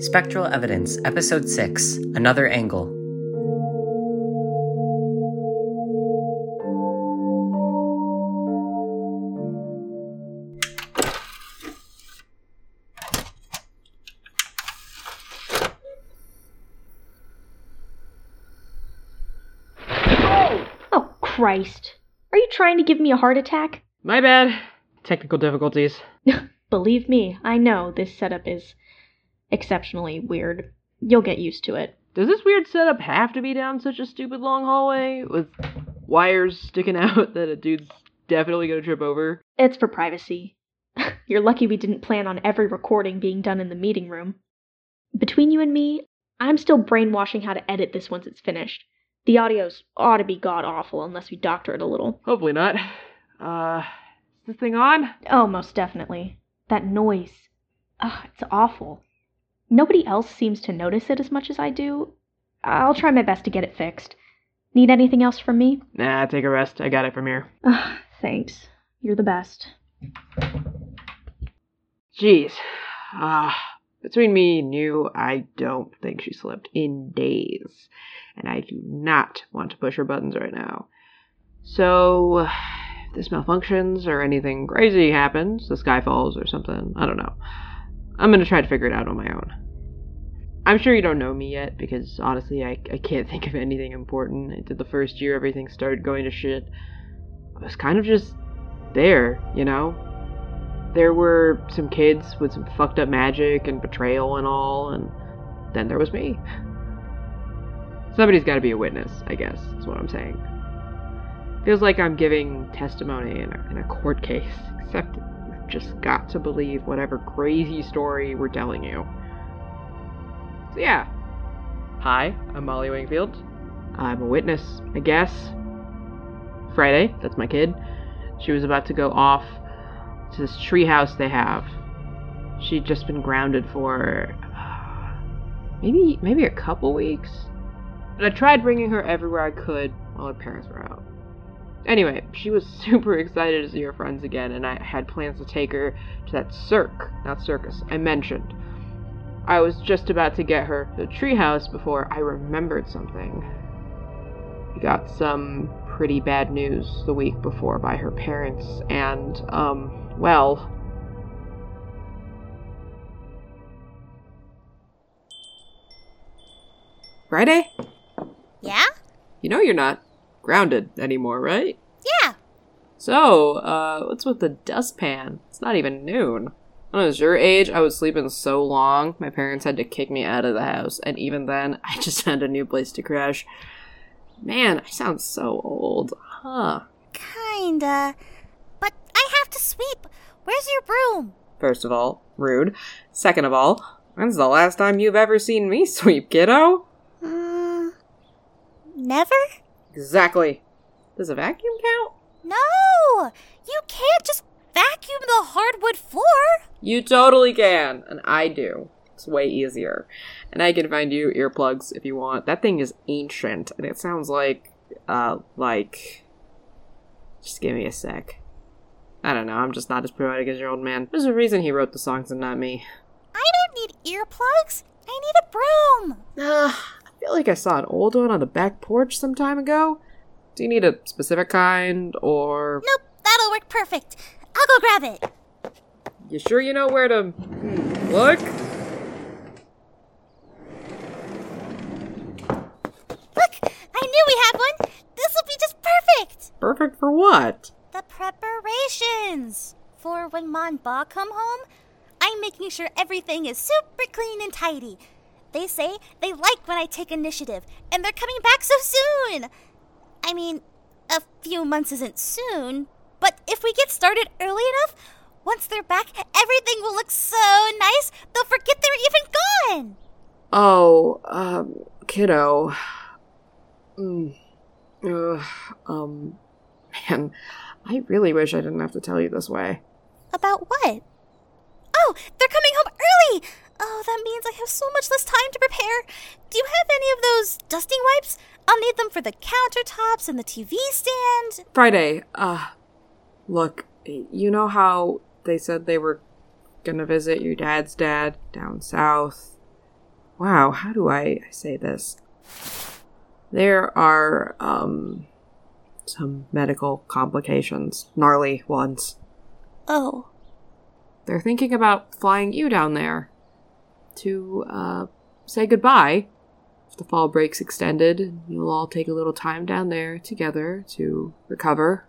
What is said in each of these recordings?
Spectral Evidence, Episode 6 Another Angle. Oh, Christ. Are you trying to give me a heart attack? My bad. Technical difficulties. Believe me, I know this setup is exceptionally weird. You'll get used to it. Does this weird setup have to be down such a stupid long hallway with wires sticking out that a dude's definitely gonna trip over? It's for privacy. You're lucky we didn't plan on every recording being done in the meeting room. Between you and me, I'm still brainwashing how to edit this once it's finished. The audio's ought to be god awful unless we doctor it a little. Hopefully not. Uh, is this thing on? Oh, most definitely. That noise. Ugh, it's awful. Nobody else seems to notice it as much as I do. I'll try my best to get it fixed. Need anything else from me? Nah, take a rest. I got it from here. Ugh, thanks. You're the best. Jeez. Ah, between me and you, I don't think she slept in days. And I do not want to push her buttons right now. So, if this malfunctions or anything crazy happens, the sky falls or something, I don't know. I'm gonna try to figure it out on my own. I'm sure you don't know me yet because honestly, I, I can't think of anything important. Into the first year, everything started going to shit. I was kind of just there, you know? There were some kids with some fucked up magic and betrayal and all, and then there was me. Somebody's gotta be a witness, I guess, is what I'm saying. Feels like I'm giving testimony in a, in a court case, except you've just got to believe whatever crazy story we're telling you. So, yeah. Hi, I'm Molly Wingfield. I'm a witness, I guess. Friday, that's my kid. She was about to go off to this treehouse they have. She'd just been grounded for uh, maybe maybe a couple weeks. And I tried bringing her everywhere I could while her parents were out. Anyway, she was super excited to see her friends again, and I had plans to take her to that circ, not circus, I mentioned. I was just about to get her the treehouse before I remembered something. We got some pretty bad news the week before by her parents, and, um, well. Friday? Yeah? You know you're not grounded anymore, right? Yeah. So, uh, what's with the dustpan? It's not even noon. When I was your age, I was sleeping so long, my parents had to kick me out of the house, and even then, I just had a new place to crash. Man, I sound so old. Huh. Kinda. But I have to sweep. Where's your broom? First of all, rude. Second of all, when's the last time you've ever seen me sweep, kiddo? Mm, never? Exactly. Does a vacuum count? No! You can't just vacuum the hardwood floor. You totally can, and I do. It's way easier. And I can find you earplugs if you want. That thing is ancient, and it sounds like, uh, like. Just give me a sec. I don't know, I'm just not as poetic as your old man. There's a reason he wrote the songs and not me. I don't need earplugs. I need a broom. I feel like I saw an old one on the back porch some time ago. Do you need a specific kind, or. Nope, that'll work perfect. I'll go grab it. You sure you know where to look? Look, I knew we had one. This will be just perfect. Perfect for what? The preparations. For when Mon Ba come home, I'm making sure everything is super clean and tidy. They say they like when I take initiative, and they're coming back so soon. I mean, a few months isn't soon, but if we get started early enough, once they're back, everything will look so nice, they'll forget they're even gone. Oh, um, kiddo. Mm. Ugh, um, man, I really wish I didn't have to tell you this way. About what? Oh, they're coming home early! Oh, that means I have so much less time to prepare. Do you have any of those dusting wipes? I'll need them for the countertops and the TV stand. Friday, uh, look, you know how they said they were gonna visit your dad's dad down south. Wow, how do I say this? There are, um, some medical complications, gnarly ones. Oh, They're thinking about flying you down there to, uh, say goodbye. If the fall break's extended, you'll all take a little time down there together to recover.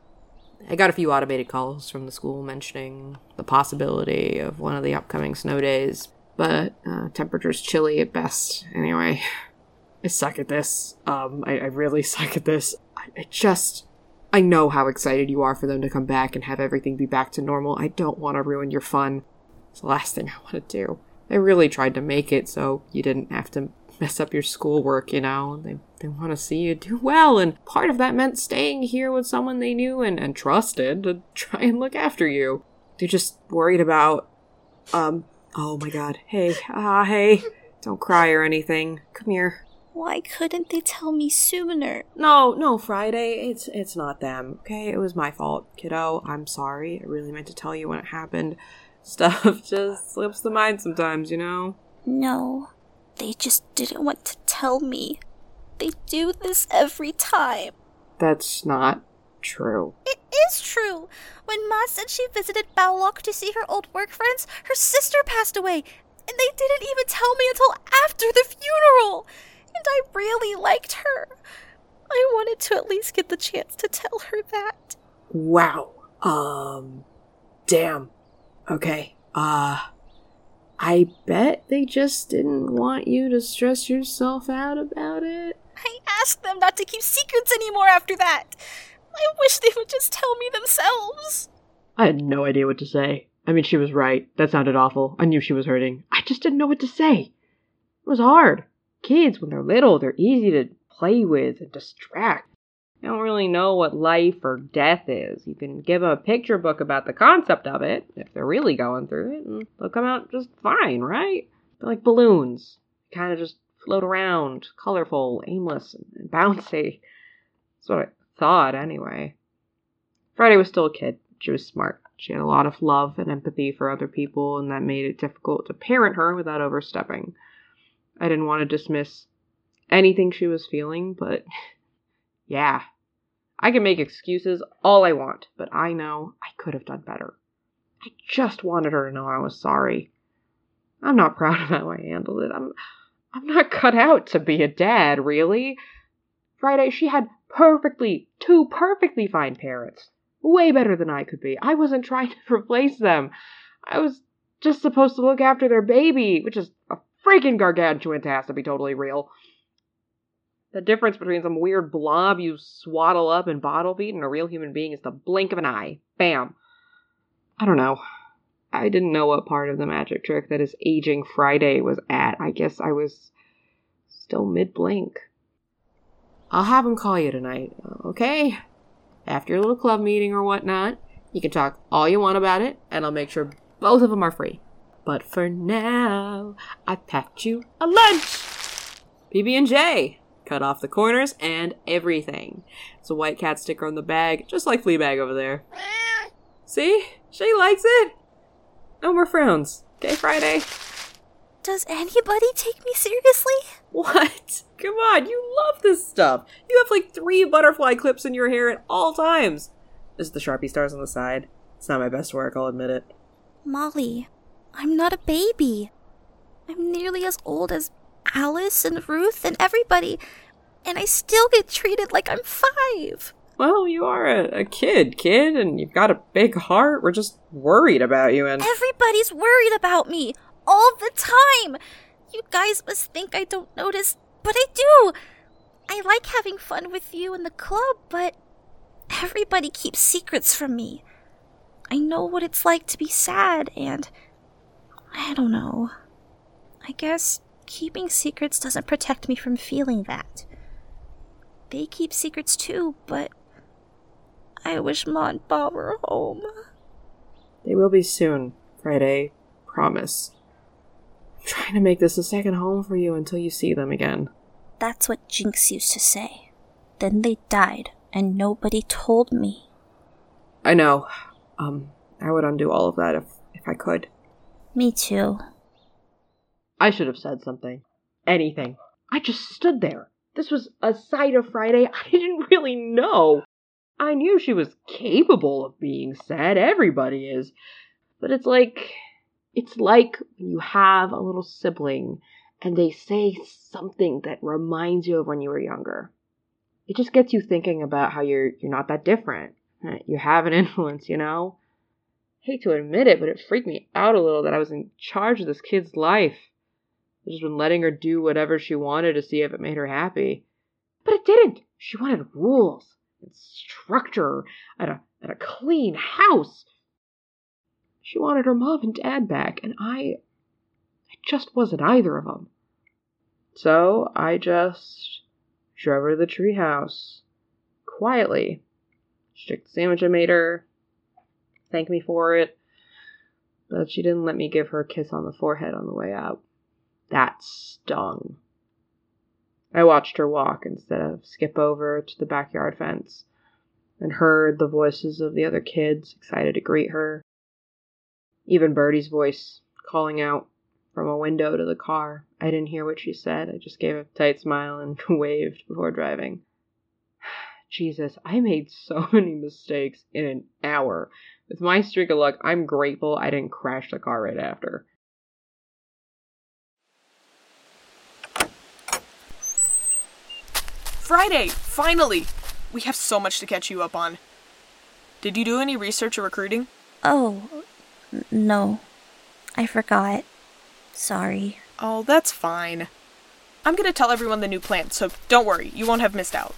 I got a few automated calls from the school mentioning the possibility of one of the upcoming snow days, but uh, temperature's chilly at best anyway. I suck at this. Um, I, I really suck at this. I, I just. I know how excited you are for them to come back and have everything be back to normal. I don't want to ruin your fun. It's the last thing I want to do. They really tried to make it so you didn't have to mess up your schoolwork, you know. They they want to see you do well, and part of that meant staying here with someone they knew and, and trusted to try and look after you. They're just worried about um oh my god. Hey, ah hey. Don't cry or anything. Come here. why couldn't they tell me sooner? No, no, Friday. It's it's not them. Okay, it was my fault, kiddo. I'm sorry. I really meant to tell you when it happened. Stuff just slips the mind sometimes, you know. No, they just didn't want to tell me. They do this every time. That's not true. It is true. When Ma said she visited Balok to see her old work friends, her sister passed away, and they didn't even tell me until after the funeral. And I really liked her. I wanted to at least get the chance to tell her that. Wow. Um damn. Okay. Uh I bet they just didn't want you to stress yourself out about it. I asked them not to keep secrets anymore after that. I wish they would just tell me themselves. I had no idea what to say. I mean, she was right. That sounded awful. I knew she was hurting. I just didn't know what to say. It was hard. Kids, when they're little, they're easy to play with and distract. They don't really know what life or death is. You can give them a picture book about the concept of it, if they're really going through it, and they'll come out just fine, right? They're like balloons. Kind of just float around, colorful, aimless, and bouncy. That's what I thought, anyway. Friday was still a kid. She was smart. She had a lot of love and empathy for other people, and that made it difficult to parent her without overstepping. I didn't want to dismiss anything she was feeling, but yeah. I can make excuses all I want, but I know I could have done better. I just wanted her to know I was sorry. I'm not proud of how I handled it. I'm I'm not cut out to be a dad, really. Friday, she had perfectly, two perfectly fine parents. Way better than I could be. I wasn't trying to replace them. I was just supposed to look after their baby, which is a freaking gargantuan task to be totally real. The difference between some weird blob you swaddle up and bottle feed and a real human being is the blink of an eye. Bam. I don't know. I didn't know what part of the magic trick that his aging Friday was at. I guess I was still mid blink. I'll have him call you tonight, okay? After your little club meeting or whatnot, you can talk all you want about it, and I'll make sure both of them are free. But for now, I packed you a lunch. PB and J. Cut off the corners and everything. It's a white cat sticker on the bag, just like Fleabag over there. See? She likes it. No more frowns. Okay, Friday? Does anybody take me seriously? What? Come on, you love this stuff. You have like three butterfly clips in your hair at all times. This is the Sharpie stars on the side. It's not my best work, I'll admit it. Molly, I'm not a baby. I'm nearly as old as Alice and Ruth and everybody, and I still get treated like I'm five. Well, you are a, a kid, kid, and you've got a big heart. We're just worried about you, and Everybody's worried about me all the time. You guys must think I don't notice, but I do. I like having fun with you in the club, but everybody keeps secrets from me. I know what it's like to be sad, and I don't know. I guess keeping secrets doesn't protect me from feeling that. They keep secrets too, but I wish Ma and Pa were home. they will be soon, Friday. Promise. I'm trying to make this a second home for you until you see them again. That's what Jinx used to say. Then they died, and nobody told me. I know. Um, I would undo all of that if if I could. Me too. I should have said something. Anything. I just stood there. This was a sight of Friday I didn't really know. I knew she was capable of being sad. Everybody is. But it's like. It's like when you have a little sibling and they say something that reminds you of when you were younger. It just gets you thinking about how you're you're not that different. You have an influence, you know? hate to admit it, but it freaked me out a little that I was in charge of this kid's life. I've just been letting her do whatever she wanted to see if it made her happy. But it didn't. She wanted rules and structure and a, and a clean house. She wanted her mom and dad back, and I, I just wasn't either of them. So I just drove her to the treehouse quietly. She took the sandwich I made her, thanked me for it, but she didn't let me give her a kiss on the forehead on the way out. That stung. I watched her walk instead of skip over to the backyard fence and heard the voices of the other kids excited to greet her. Even Birdie's voice calling out from a window to the car. I didn't hear what she said. I just gave a tight smile and waved before driving. Jesus, I made so many mistakes in an hour. With my streak of luck, I'm grateful I didn't crash the car right after. Friday! Finally! We have so much to catch you up on. Did you do any research or recruiting? Oh, n- no. I forgot. Sorry. Oh, that's fine. I'm gonna tell everyone the new plan, so don't worry, you won't have missed out.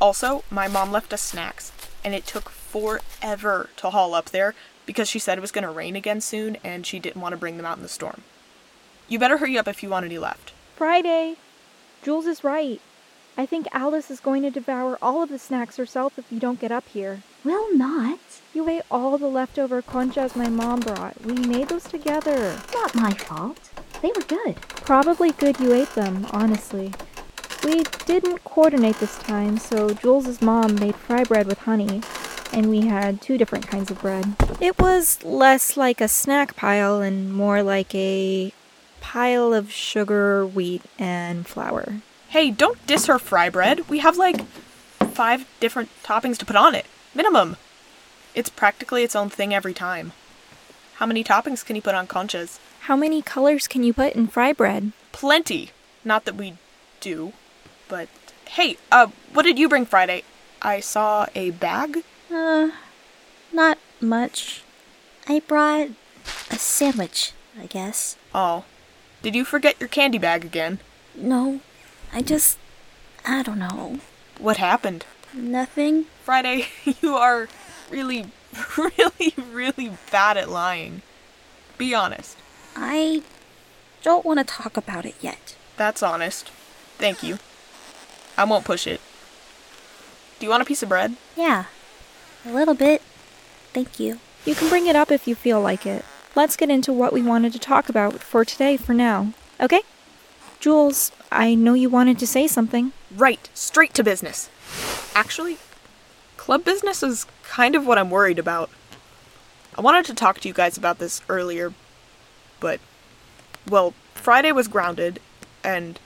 Also, my mom left us snacks, and it took forever to haul up there because she said it was gonna rain again soon and she didn't want to bring them out in the storm. You better hurry up if you want any left. Friday! Jules is right. I think Alice is going to devour all of the snacks herself if you don't get up here. Will not. You ate all the leftover conchas my mom brought. We made those together. Not my fault. They were good. Probably good you ate them, honestly. We didn't coordinate this time, so Jules's mom made fry bread with honey, and we had two different kinds of bread. It was less like a snack pile and more like a pile of sugar, wheat, and flour. Hey, don't diss her fry bread. We have like five different toppings to put on it. Minimum. It's practically its own thing every time. How many toppings can you put on conchas? How many colors can you put in fry bread? Plenty. Not that we do, but hey, uh, what did you bring Friday? I saw a bag. Uh, not much. I brought a sandwich, I guess. Oh, did you forget your candy bag again? No, I just. I don't know. What happened? Nothing. Friday, you are really, really, really bad at lying. Be honest. I don't want to talk about it yet. That's honest. Thank you. I won't push it. Do you want a piece of bread? Yeah, a little bit. Thank you. You can bring it up if you feel like it. Let's get into what we wanted to talk about for today for now. Okay? Jules, I know you wanted to say something. Right, straight to business. Actually, club business is kind of what I'm worried about. I wanted to talk to you guys about this earlier, but, well, Friday was grounded, and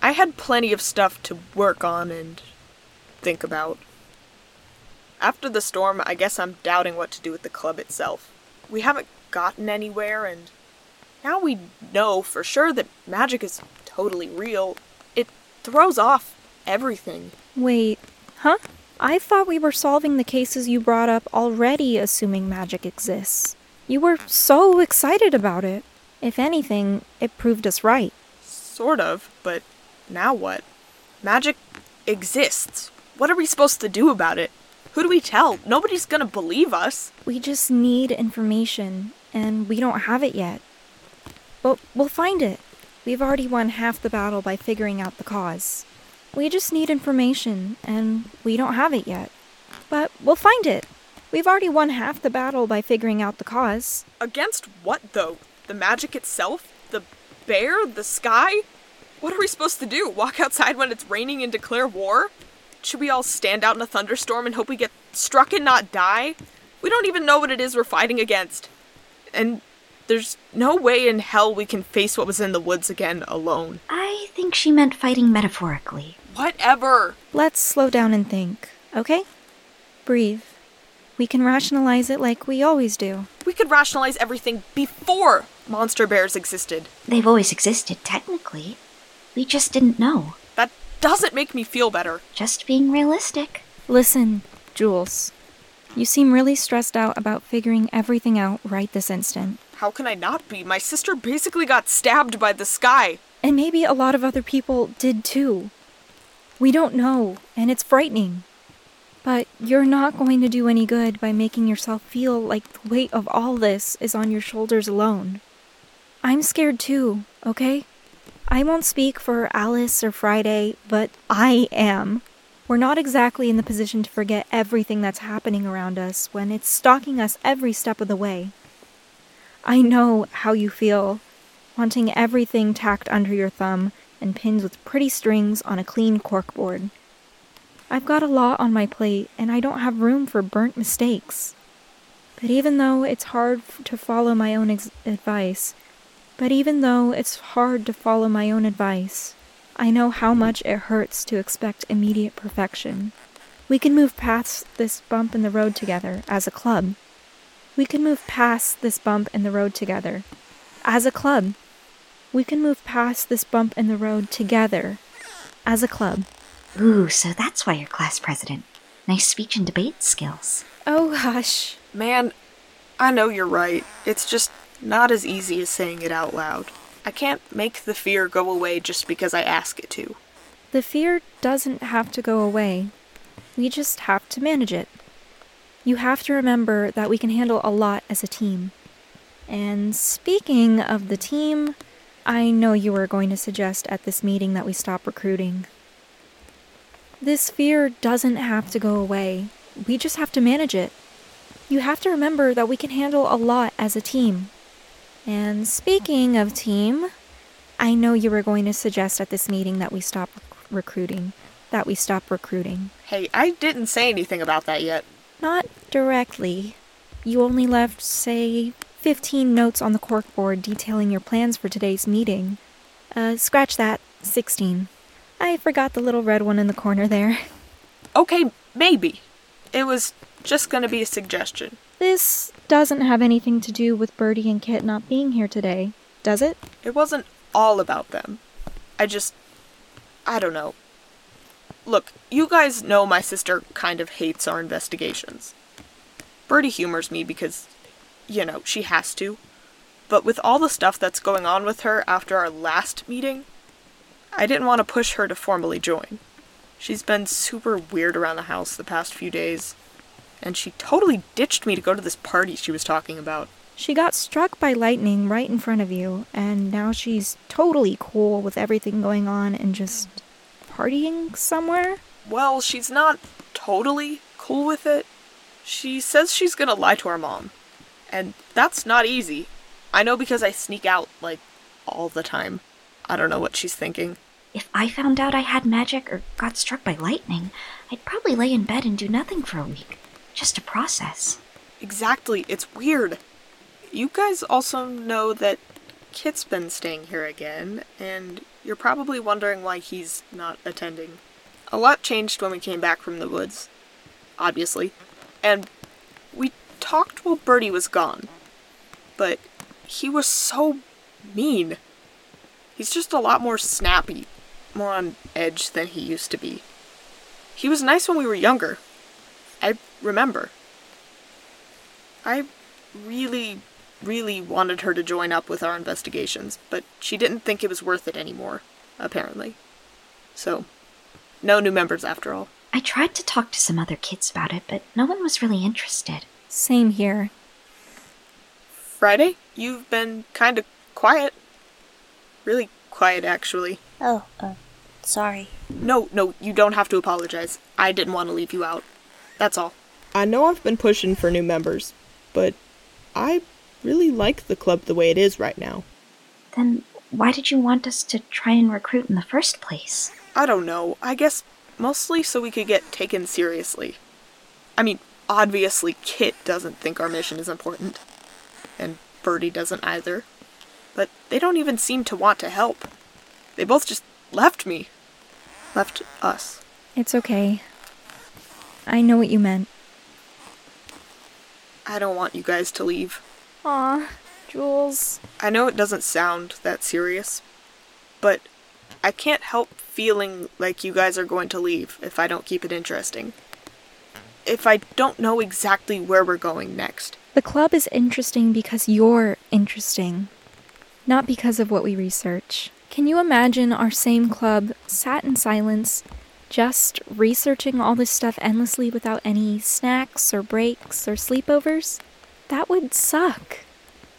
I had plenty of stuff to work on and think about. After the storm, I guess I'm doubting what to do with the club itself. We haven't gotten anywhere, and now we know for sure that magic is totally real. It throws off everything. Wait, huh? I thought we were solving the cases you brought up already, assuming magic exists. You were so excited about it. If anything, it proved us right. Sort of, but now what? Magic exists. What are we supposed to do about it? Who do we tell? Nobody's gonna believe us. We just need information, and we don't have it yet. But we'll find it. We've already won half the battle by figuring out the cause. We just need information, and we don't have it yet. But we'll find it. We've already won half the battle by figuring out the cause. Against what, though? The magic itself? The bear? The sky? What are we supposed to do? Walk outside when it's raining and declare war? Should we all stand out in a thunderstorm and hope we get struck and not die? We don't even know what it is we're fighting against. And There's no way in hell we can face what was in the woods again alone. I think she meant fighting metaphorically. Whatever. Let's slow down and think, okay? Breathe. We can rationalize it like we always do. We could rationalize everything before monster bears existed. They've always existed, technically. We just didn't know. That doesn't make me feel better. Just being realistic. Listen, Jules. You seem really stressed out about figuring everything out right this instant. How can I not be? My sister basically got stabbed by the sky. And maybe a lot of other people did too. We don't know, and it's frightening. But you're not going to do any good by making yourself feel like the weight of all this is on your shoulders alone. I'm scared too, okay? I won't speak for Alice or Friday, but I am. We're not exactly in the position to forget everything that's happening around us when it's stalking us every step of the way. I know how you feel, wanting everything tacked under your thumb and pinned with pretty strings on a clean corkboard. I've got a lot on my plate, and I don't have room for burnt mistakes. But even though it's hard to follow my own ex- advice, but even though it's hard to follow my own advice, I know how much it hurts to expect immediate perfection. We can move past this bump in the road together as a club. We can move past this bump in the road together as a club. We can move past this bump in the road together as a club. Ooh, so that's why you're class president. Nice speech and debate skills. Oh, hush. Man, I know you're right. It's just not as easy as saying it out loud. I can't make the fear go away just because I ask it to. The fear doesn't have to go away. We just have to manage it. You have to remember that we can handle a lot as a team. And speaking of the team, I know you were going to suggest at this meeting that we stop recruiting. This fear doesn't have to go away. We just have to manage it. You have to remember that we can handle a lot as a team. And speaking of team, I know you were going to suggest at this meeting that we stop rec- recruiting. That we stop recruiting. Hey, I didn't say anything about that yet. Not directly. You only left, say, 15 notes on the corkboard detailing your plans for today's meeting. Uh, scratch that. 16. I forgot the little red one in the corner there. Okay, maybe. It was just gonna be a suggestion. This doesn't have anything to do with Birdie and Kit not being here today, does it? It wasn't all about them. I just. I don't know. Look, you guys know my sister kind of hates our investigations. Birdie humors me because, you know, she has to. But with all the stuff that's going on with her after our last meeting, I didn't want to push her to formally join. She's been super weird around the house the past few days, and she totally ditched me to go to this party she was talking about. She got struck by lightning right in front of you, and now she's totally cool with everything going on and just partying somewhere? Well, she's not totally cool with it. She says she's gonna lie to our mom. And that's not easy. I know because I sneak out, like, all the time. I don't know what she's thinking. If I found out I had magic or got struck by lightning, I'd probably lay in bed and do nothing for a week. Just to process. Exactly, it's weird. You guys also know that Kit's been staying here again, and you're probably wondering why he's not attending. A lot changed when we came back from the woods, obviously, and we talked while Birdie was gone. But he was so mean. He's just a lot more snappy, more on edge than he used to be. He was nice when we were younger. I remember. I really, really wanted her to join up with our investigations, but she didn't think it was worth it anymore, apparently. So, no new members after all. I tried to talk to some other kids about it, but no one was really interested. Same here. Friday, you've been kind of quiet. Really quiet, actually. Oh, uh, sorry. No, no, you don't have to apologize. I didn't want to leave you out. That's all. I know I've been pushing for new members, but I really like the club the way it is right now. Then why did you want us to try and recruit in the first place? I don't know. I guess mostly so we could get taken seriously. I mean, obviously, Kit doesn't think our mission is important. And Birdie doesn't either. But they don't even seem to want to help. They both just left me. Left us. It's okay. I know what you meant. I don't want you guys to leave. Aw, Jules. I know it doesn't sound that serious, but I can't help feeling like you guys are going to leave if I don't keep it interesting. If I don't know exactly where we're going next. The club is interesting because you're interesting, not because of what we research. Can you imagine our same club sat in silence, just researching all this stuff endlessly without any snacks or breaks or sleepovers? That would suck.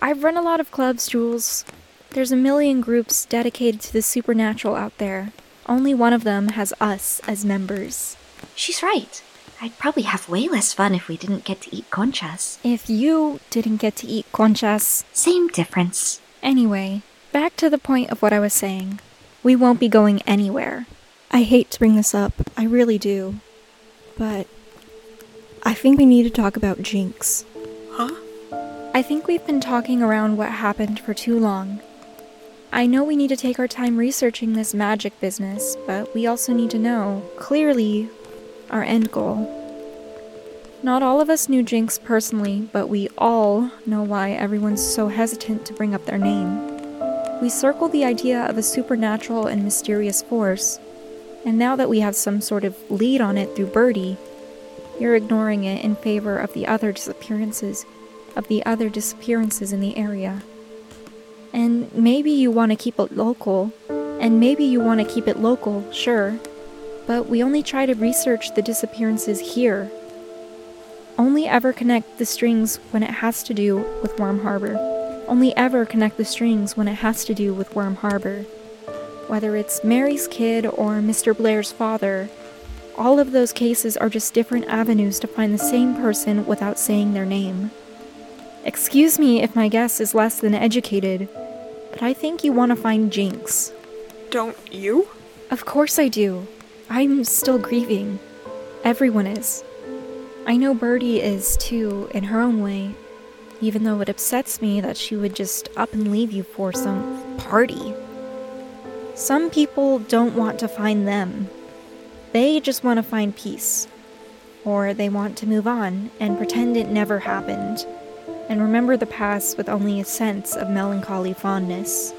I've run a lot of clubs, Jules. There's a million groups dedicated to the supernatural out there. Only one of them has us as members. She's right. I'd probably have way less fun if we didn't get to eat conchas. If you didn't get to eat conchas. Same difference. Anyway, back to the point of what I was saying. We won't be going anywhere. I hate to bring this up, I really do. But I think we need to talk about Jinx. Huh? I think we've been talking around what happened for too long. I know we need to take our time researching this magic business, but we also need to know, clearly, our end goal. Not all of us knew Jinx personally, but we all know why everyone's so hesitant to bring up their name. We circle the idea of a supernatural and mysterious force, and now that we have some sort of lead on it through Birdie, you're ignoring it in favor of the other disappearances, of the other disappearances in the area. And maybe you want to keep it local, and maybe you want to keep it local, sure, but we only try to research the disappearances here. Only ever connect the strings when it has to do with Worm Harbor. Only ever connect the strings when it has to do with Worm Harbor. Whether it's Mary's kid or Mr. Blair's father, all of those cases are just different avenues to find the same person without saying their name. Excuse me if my guess is less than educated, but I think you want to find Jinx. Don't you? Of course I do. I'm still grieving. Everyone is. I know Birdie is too, in her own way, even though it upsets me that she would just up and leave you for some party. Some people don't want to find them. They just want to find peace. Or they want to move on and pretend it never happened, and remember the past with only a sense of melancholy fondness.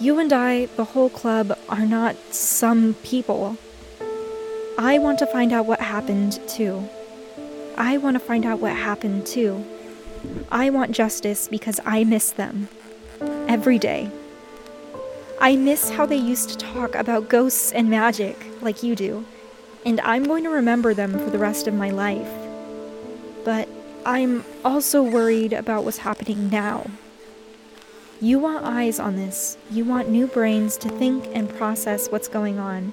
You and I, the whole club, are not some people. I want to find out what happened too. I want to find out what happened too. I want justice because I miss them. Every day. I miss how they used to talk about ghosts and magic, like you do, and I'm going to remember them for the rest of my life. But I'm also worried about what's happening now. You want eyes on this. You want new brains to think and process what's going on.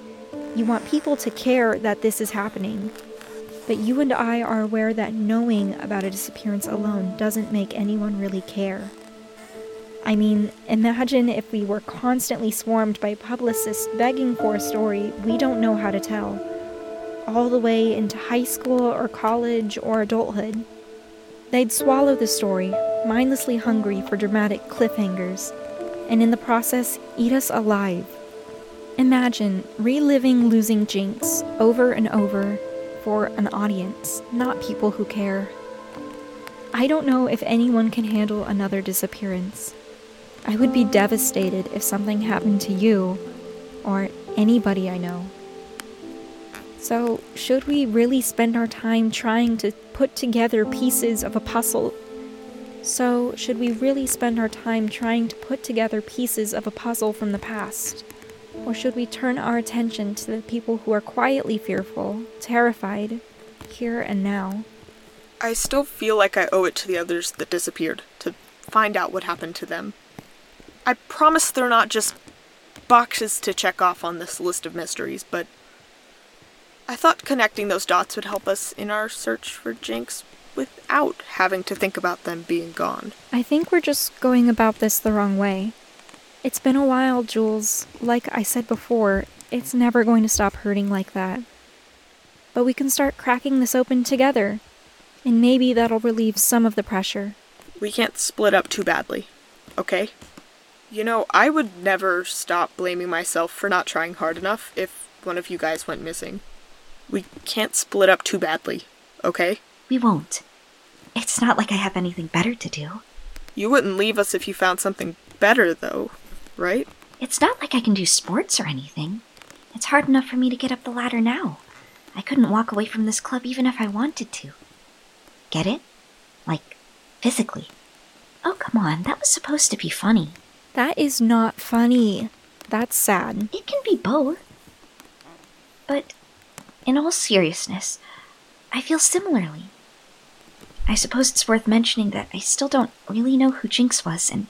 You want people to care that this is happening. But you and I are aware that knowing about a disappearance alone doesn't make anyone really care. I mean, imagine if we were constantly swarmed by publicists begging for a story we don't know how to tell, all the way into high school or college or adulthood. They'd swallow the story, mindlessly hungry for dramatic cliffhangers, and in the process, eat us alive. Imagine reliving losing Jinx over and over for an audience, not people who care. I don't know if anyone can handle another disappearance. I would be devastated if something happened to you or anybody I know. So, should we really spend our time trying to put together pieces of a puzzle? So, should we really spend our time trying to put together pieces of a puzzle from the past? Or should we turn our attention to the people who are quietly fearful, terrified, here and now? I still feel like I owe it to the others that disappeared to find out what happened to them. I promise they're not just boxes to check off on this list of mysteries, but I thought connecting those dots would help us in our search for Jinx without having to think about them being gone. I think we're just going about this the wrong way. It's been a while, Jules. Like I said before, it's never going to stop hurting like that. But we can start cracking this open together, and maybe that'll relieve some of the pressure. we can't split up too badly, okay? You know, I would never stop blaming myself for not trying hard enough if one of you guys went missing. We can't split up too badly, okay? We won't. It's not like I have anything better to do. You wouldn't leave us if you found something better, though, right? It's not like I can do sports or anything. It's hard enough for me to get up the ladder now. I couldn't walk away from this club even if I wanted to. Get it? Like, physically. Oh, come on, that was supposed to be funny. That is not funny. That's sad. It can be both. But, in all seriousness, I feel similarly. I suppose it's worth mentioning that I still don't really know who Jinx was, and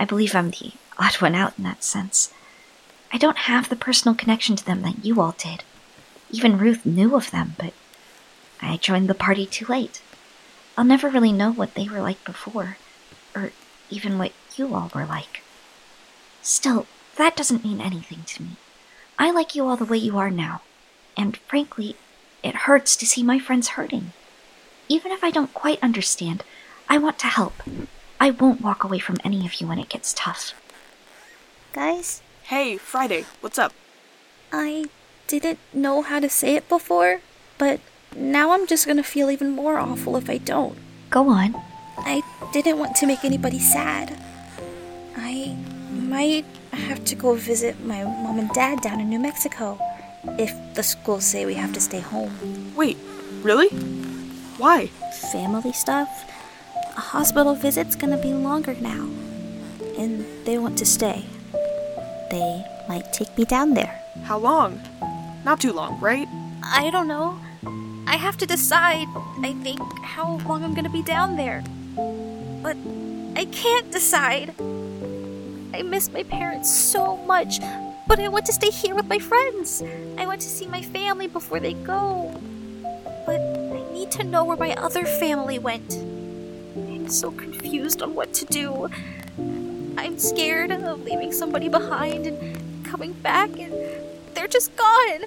I believe I'm the odd one out in that sense. I don't have the personal connection to them that you all did. Even Ruth knew of them, but I joined the party too late. I'll never really know what they were like before, or even what you all were like. Still, that doesn't mean anything to me. I like you all the way you are now, and frankly, it hurts to see my friends hurting. Even if I don't quite understand, I want to help. I won't walk away from any of you when it gets tough. Guys, Hey, Friday, what's up? I didn't know how to say it before, but now I'm just gonna feel even more awful if I don't. Go on. I didn't want to make anybody sad. I might have to go visit my mom and dad down in New Mexico if the schools say we have to stay home. Wait, really? Why? Family stuff. A hospital visit's gonna be longer now, and they want to stay. They might take me down there. How long? Not too long, right? I don't know. I have to decide, I think, how long I'm gonna be down there. But I can't decide. I miss my parents so much, but I want to stay here with my friends. I want to see my family before they go. But I need to know where my other family went. I'm so confused on what to do. I'm scared of leaving somebody behind and coming back and they're just gone.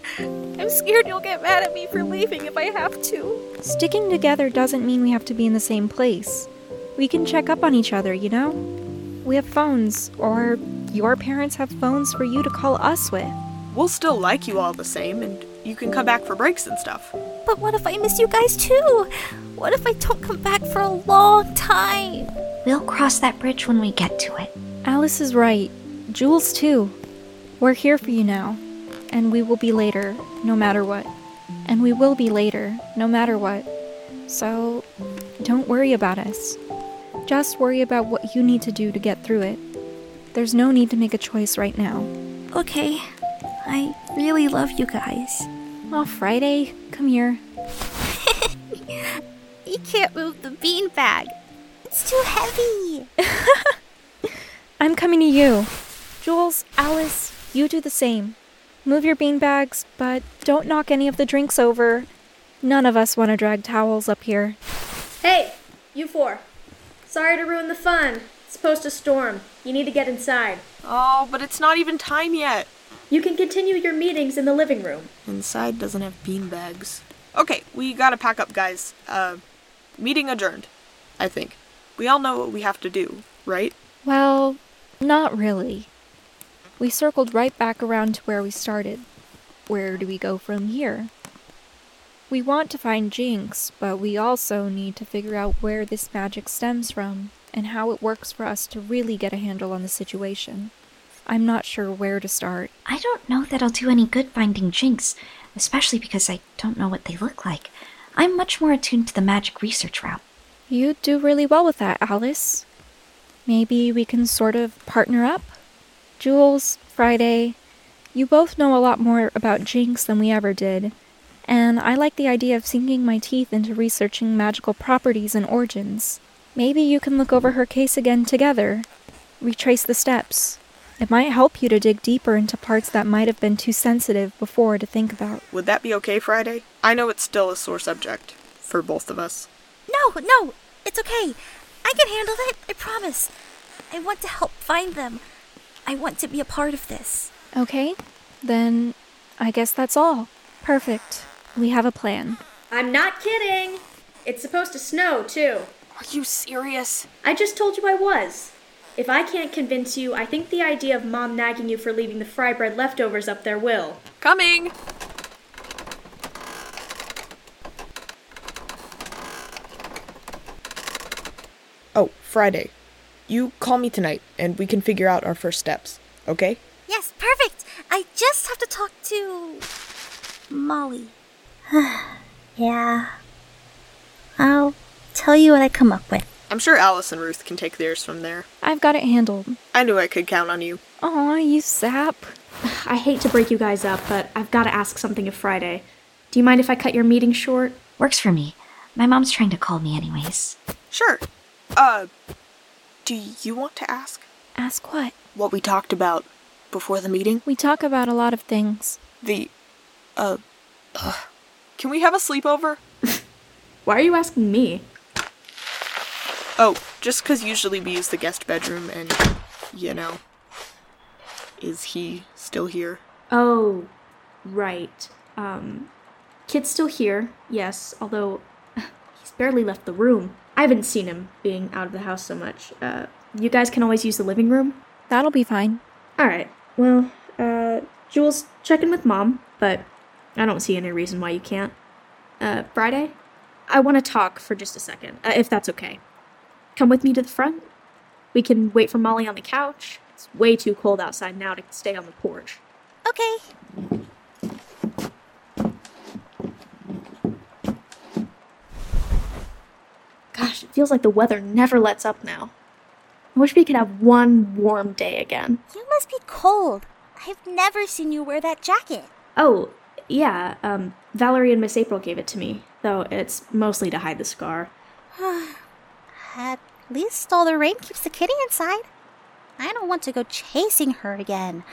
I'm scared you'll get mad at me for leaving if I have to. Sticking together doesn't mean we have to be in the same place. We can check up on each other, you know? We have phones, or your parents have phones for you to call us with. We'll still like you all the same, and you can come back for breaks and stuff. But what if I miss you guys too? What if I don't come back for a long time? We'll cross that bridge when we get to it. Alice is right. Jules, too. We're here for you now. And we will be later, no matter what. And we will be later, no matter what. So, don't worry about us. Just worry about what you need to do to get through it. There's no need to make a choice right now. Okay. I really love you guys. Well, Friday, come here. You can't move the beanbag. It's too heavy. I'm coming to you. Jules, Alice, you do the same. Move your beanbags, but don't knock any of the drinks over. None of us want to drag towels up here. Hey, you four. Sorry to ruin the fun. It's supposed to storm. You need to get inside. Oh, but it's not even time yet. You can continue your meetings in the living room. Inside doesn't have bean bags. Okay, we gotta pack up, guys. Uh, meeting adjourned, I think. We all know what we have to do, right? Well, not really. We circled right back around to where we started. Where do we go from here? We want to find Jinx, but we also need to figure out where this magic stems from and how it works for us to really get a handle on the situation. I'm not sure where to start. I don't know that I'll do any good finding Jinx, especially because I don't know what they look like. I'm much more attuned to the magic research route. You do really well with that, Alice. Maybe we can sort of partner up? Jules, Friday, you both know a lot more about Jinx than we ever did, and I like the idea of sinking my teeth into researching magical properties and origins. Maybe you can look over her case again together, retrace the steps. It might help you to dig deeper into parts that might have been too sensitive before to think about. Would that be okay, Friday? I know it's still a sore subject for both of us. No, no, it's okay. I can handle it, I promise. I want to help find them. I want to be a part of this. Okay, then I guess that's all. Perfect. We have a plan. I'm not kidding. It's supposed to snow, too. Are you serious? I just told you I was. If I can't convince you, I think the idea of mom nagging you for leaving the fry bread leftovers up there will. Coming! Oh, Friday. You call me tonight and we can figure out our first steps, okay? Yes, perfect. I just have to talk to. Molly. yeah. I'll tell you what I come up with. I'm sure Alice and Ruth can take theirs from there. I've got it handled. I knew I could count on you. Aw, you sap. I hate to break you guys up, but I've got to ask something of Friday. Do you mind if I cut your meeting short? Works for me. My mom's trying to call me, anyways. Sure. Uh, do you want to ask Ask what? what we talked about before the meeting? We talk about a lot of things. The, uh, ugh. Can we have a sleepover? Why are you asking me? Oh, just 'cause usually we use the guest bedroom and, you know. Is he still here? Oh, right. Um, Kid's still here, yes, although he's barely left the room. I haven't seen him being out of the house so much. Uh, you guys can always use the living room. That'll be fine. Alright, well, uh, Jules, check in with mom, but I don't see any reason why you can't. Uh, Friday? I want to talk for just a second, uh, if that's okay. Come with me to the front. We can wait for Molly on the couch. It's way too cold outside now to stay on the porch. Okay. Gosh, it feels like the weather never lets up now. I wish we could have one warm day again. You must be cold. I've never seen you wear that jacket. Oh, yeah, um, Valerie and Miss April gave it to me, though it's mostly to hide the scar. At least all the rain keeps the kitty inside. I don't want to go chasing her again.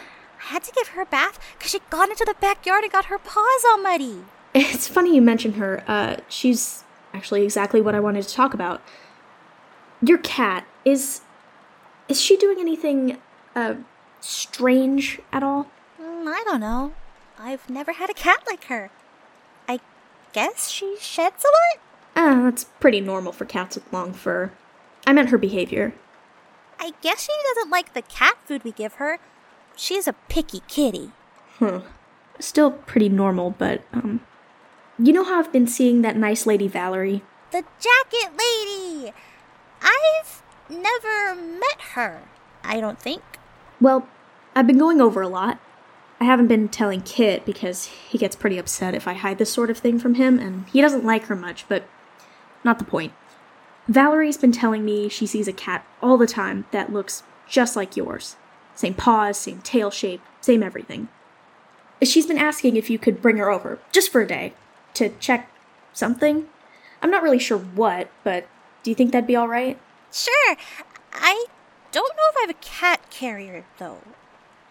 I had to give her a bath because she got into the backyard and got her paws all muddy. It's funny you mention her. Uh, she's actually exactly what I wanted to talk about. Your cat is is she doing anything uh strange at all? Mm, I don't know. I've never had a cat like her. I guess she sheds a lot? Ah, that's pretty normal for cats with long fur. I meant her behavior. I guess she doesn't like the cat food we give her. She's a picky kitty. Huh. Still pretty normal, but um you know how I've been seeing that nice lady Valerie? The jacket lady! I've never met her, I don't think. Well, I've been going over a lot. I haven't been telling Kit because he gets pretty upset if I hide this sort of thing from him, and he doesn't like her much, but not the point. Valerie's been telling me she sees a cat all the time that looks just like yours. Same paws, same tail shape, same everything. She's been asking if you could bring her over, just for a day, to check something. I'm not really sure what, but do you think that'd be alright? Sure. I don't know if I have a cat carrier, though.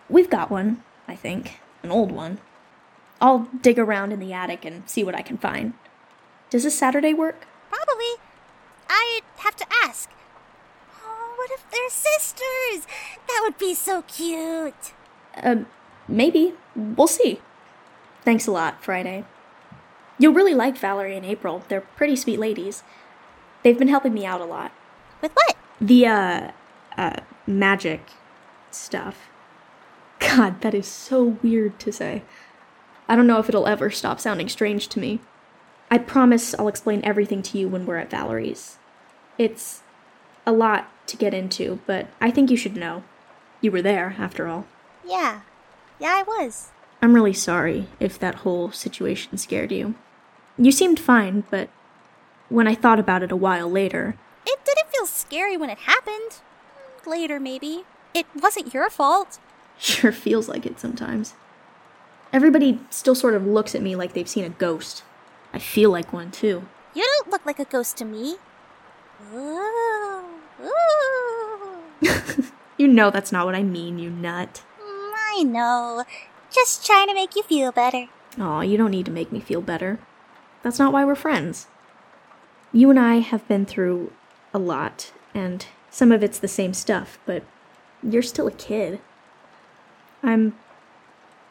We've got one, I think. An old one. I'll dig around in the attic and see what I can find. Does this Saturday work? Probably. I'd have to ask. Oh, what if they're sisters? That would be so cute. Uh, maybe. We'll see. Thanks a lot, Friday. You'll really like Valerie and April. They're pretty sweet ladies. They've been helping me out a lot. With what? The, uh, uh, magic stuff. God, that is so weird to say. I don't know if it'll ever stop sounding strange to me. I promise I'll explain everything to you when we're at Valerie's. It's a lot to get into, but I think you should know. You were there, after all. Yeah. Yeah, I was. I'm really sorry if that whole situation scared you. You seemed fine, but when I thought about it a while later, It didn't feel scary when it happened. Later, maybe. It wasn't your fault. Sure feels like it sometimes. Everybody still sort of looks at me like they've seen a ghost. I feel like one too. You don't look like a ghost to me. Ooh. Ooh. You know that's not what I mean, you nut. I know. Just trying to make you feel better. Aw, you don't need to make me feel better. That's not why we're friends. You and I have been through a lot, and some of it's the same stuff, but you're still a kid. I'm.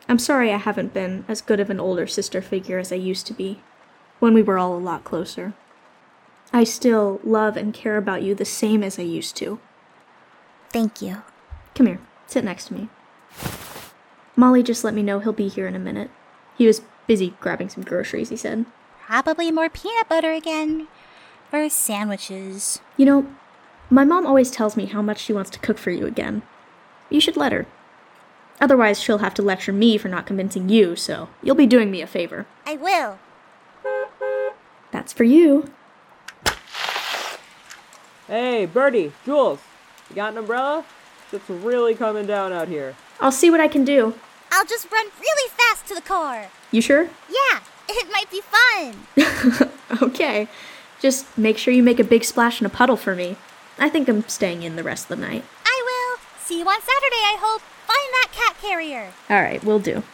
I'm sorry I haven't been as good of an older sister figure as I used to be, when we were all a lot closer. I still love and care about you the same as I used to. Thank you. Come here, sit next to me. Molly just let me know he'll be here in a minute. He was busy grabbing some groceries, he said. Probably more peanut butter again. For sandwiches. You know, my mom always tells me how much she wants to cook for you again. You should let her. Otherwise, she'll have to lecture me for not convincing you, so you'll be doing me a favor. I will. That's for you. Hey, Birdie, Jules, you got an umbrella? It's really coming down out here. I'll see what I can do. I'll just run really fast to the car. You sure? Yeah, it might be fun. okay. Just make sure you make a big splash in a puddle for me. I think I'm staying in the rest of the night. I will. See you on Saturday, I hope. Find that cat carrier. All right, we'll do.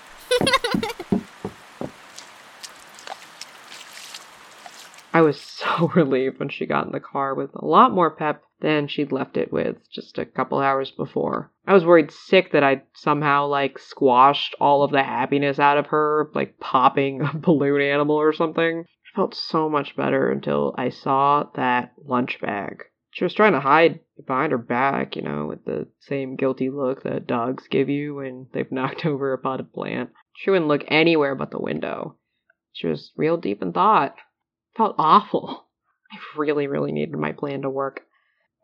I was so relieved when she got in the car with a lot more pep than she'd left it with just a couple hours before. I was worried sick that I'd somehow like squashed all of the happiness out of her, like popping a balloon animal or something. I felt so much better until I saw that lunch bag. She was trying to hide behind her back, you know, with the same guilty look that dogs give you when they've knocked over a potted plant. She wouldn't look anywhere but the window. She was real deep in thought. Felt awful. I really, really needed my plan to work.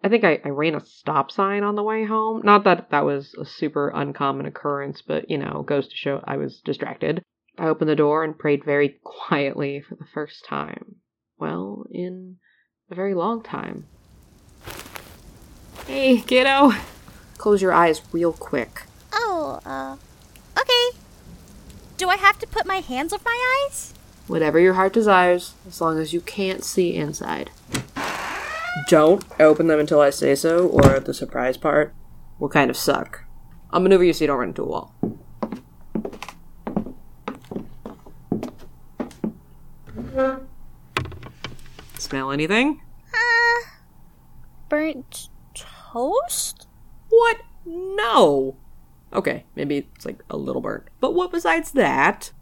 I think I, I ran a stop sign on the way home. Not that that was a super uncommon occurrence, but you know, goes to show I was distracted. I opened the door and prayed very quietly for the first time. Well, in a very long time. Hey, kiddo. Close your eyes real quick. Oh, uh, okay. Do I have to put my hands over my eyes? Whatever your heart desires, as long as you can't see inside. Don't open them until I say so, or the surprise part will kind of suck. I'll maneuver you so you don't run into a wall. Smell anything? Uh, burnt toast? What? No! Okay, maybe it's like a little burnt. But what besides that?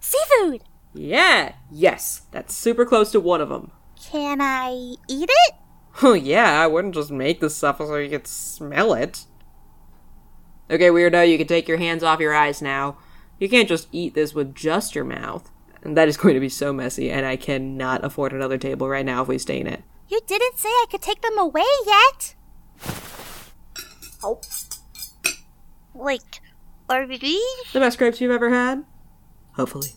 Seafood! Yeah, yes, that's super close to one of them. Can I eat it? Oh, yeah, I wouldn't just make this stuff so you could smell it. Okay, weirdo, you can take your hands off your eyes now. You can't just eat this with just your mouth. And that is going to be so messy, and I cannot afford another table right now if we stay in it. You didn't say I could take them away yet. Oh. Like, are these? The best crepes you've ever had? Hopefully.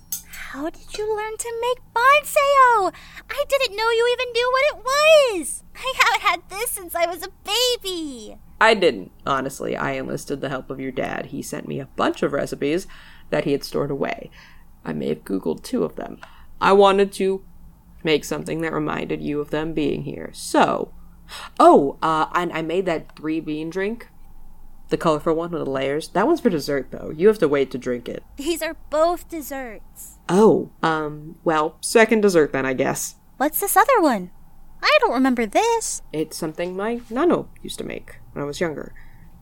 How did you learn to make bánh xèo? I didn't know you even knew what it was. I haven't had this since I was a baby. I didn't, honestly. I enlisted the help of your dad. He sent me a bunch of recipes that he had stored away. I may have Googled two of them. I wanted to make something that reminded you of them being here. So, oh, uh, and I made that three bean drink. The colorful one with the layers. That one's for dessert, though. You have to wait to drink it. These are both desserts. Oh, um, well, second dessert then, I guess. What's this other one? I don't remember this. It's something my nani used to make when I was younger.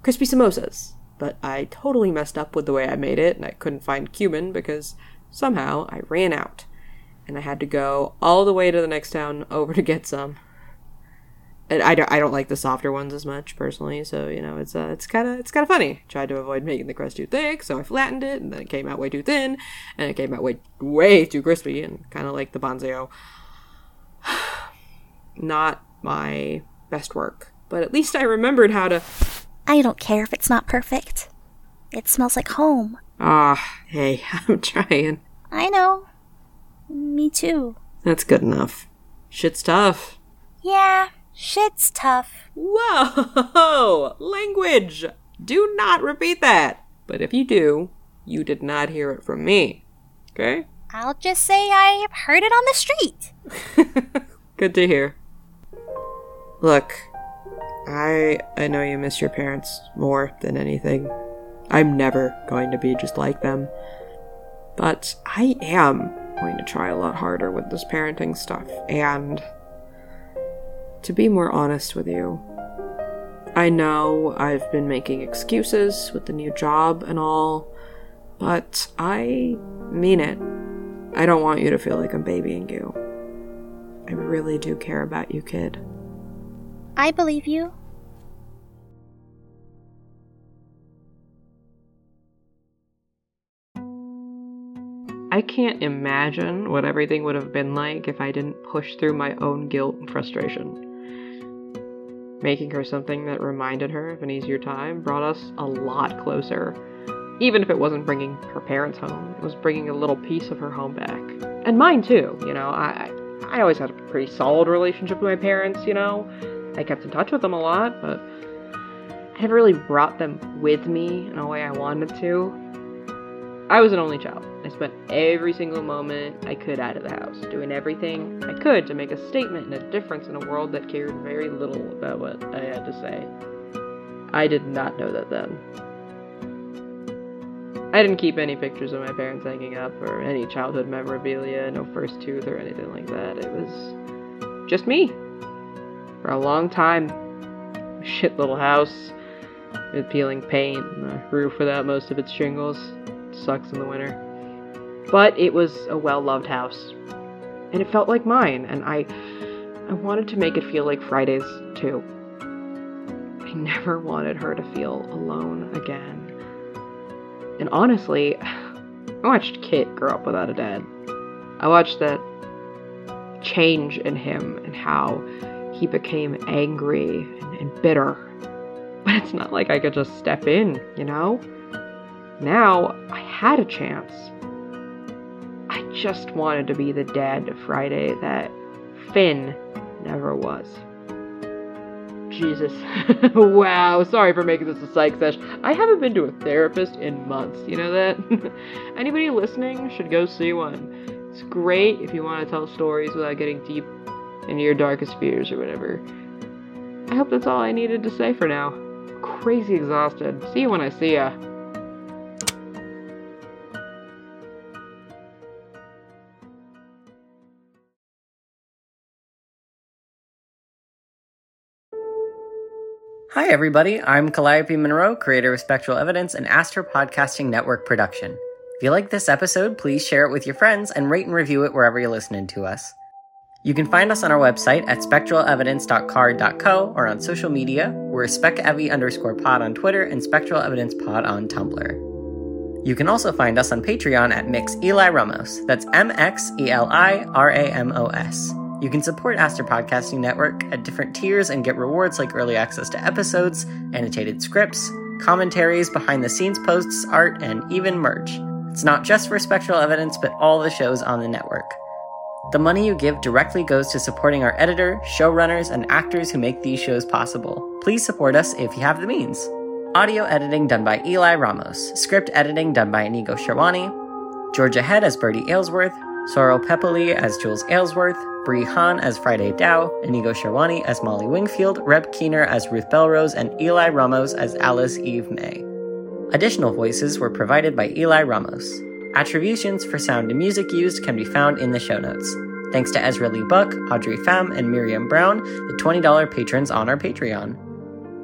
Crispy samosas. But I totally messed up with the way I made it, and I couldn't find cumin because somehow I ran out. And I had to go all the way to the next town over to get some. And I don't, I don't like the softer ones as much personally, so you know it's uh, it's kind of it's kind of funny. Tried to avoid making the crust too thick, so I flattened it, and then it came out way too thin, and it came out way way too crispy, and kind of like the bánh xèo. Not my best work, but at least I remembered how to. I don't care if it's not perfect. It smells like home. Ah, hey, I'm trying. I know. Me too. That's good enough. Shit's tough. Yeah, shit's tough. Whoa! Language! Do not repeat that! But if you do, you did not hear it from me. Okay? I'll just say I heard it on the street. Good to hear. Look, I I know you miss your parents more than anything. I'm never going to be just like them. But I am going to try a lot harder with this parenting stuff and to be more honest with you. I know I've been making excuses with the new job and all, but I mean it. I don't want you to feel like I'm babying you. I really do care about you, kid. I believe you. I can't imagine what everything would have been like if I didn't push through my own guilt and frustration. Making her something that reminded her of an easier time brought us a lot closer. Even if it wasn't bringing her parents home, it was bringing a little piece of her home back. And mine too, you know. I I always had a pretty solid relationship with my parents, you know. I kept in touch with them a lot, but I never really brought them with me in a way I wanted to. I was an only child. I spent every single moment I could out of the house, doing everything I could to make a statement and a difference in a world that cared very little about what I had to say. I did not know that then. I didn't keep any pictures of my parents hanging up or any childhood memorabilia, no first tooth or anything like that. It was just me. For a long time, shit little house with peeling paint and a roof without most of its shingles sucks in the winter. But it was a well loved house. And it felt like mine, and I I wanted to make it feel like Fridays too. I never wanted her to feel alone again. And honestly, I watched Kit grow up without a dad. I watched that change in him and how he became angry and, and bitter. But it's not like I could just step in, you know? Now I had a chance. Just wanted to be the dad to Friday that Finn never was. Jesus. wow, sorry for making this a psych sesh. I haven't been to a therapist in months, you know that? Anybody listening should go see one. It's great if you want to tell stories without getting deep into your darkest fears or whatever. I hope that's all I needed to say for now. Crazy exhausted. See you when I see ya. Hi, everybody. I'm Calliope Monroe, creator of Spectral Evidence and Aster Podcasting Network production. If you like this episode, please share it with your friends and rate and review it wherever you're listening to us. You can find us on our website at spectralevidence.carrd.co or on social media. We're specevi underscore pod on Twitter and Spectral Evidence Pod on Tumblr. You can also find us on Patreon at Mix Eli Ramos. That's M X E L I R A M O S. You can support Aster Podcasting Network at different tiers and get rewards like early access to episodes, annotated scripts, commentaries, behind the scenes posts, art, and even merch. It's not just for Spectral Evidence, but all the shows on the network. The money you give directly goes to supporting our editor, showrunners, and actors who make these shows possible. Please support us if you have the means. Audio editing done by Eli Ramos, script editing done by Inigo Sherwani, Georgia Head as Birdie Aylesworth, Sorrel Pepple as Jules Aylesworth, Brie Hahn as Friday Dao, Inigo Sherwani as Molly Wingfield, Reb Keener as Ruth Belrose, and Eli Ramos as Alice Eve Mae. Additional voices were provided by Eli Ramos. Attributions for sound and music used can be found in the show notes. Thanks to Ezra Lee Buck, Audrey Pham, and Miriam Brown, the $20 patrons on our Patreon.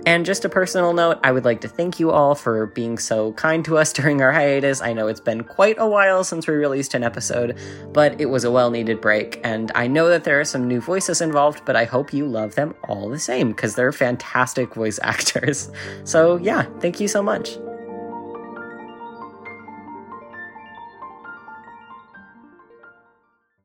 And just a personal note, I would like to thank you all for being so kind to us during our hiatus. I know it's been quite a while since we released an episode, but it was a well needed break, and I know that there are some new voices involved, but I hope you love them all the same, because they're fantastic voice actors. So, yeah, thank you so much.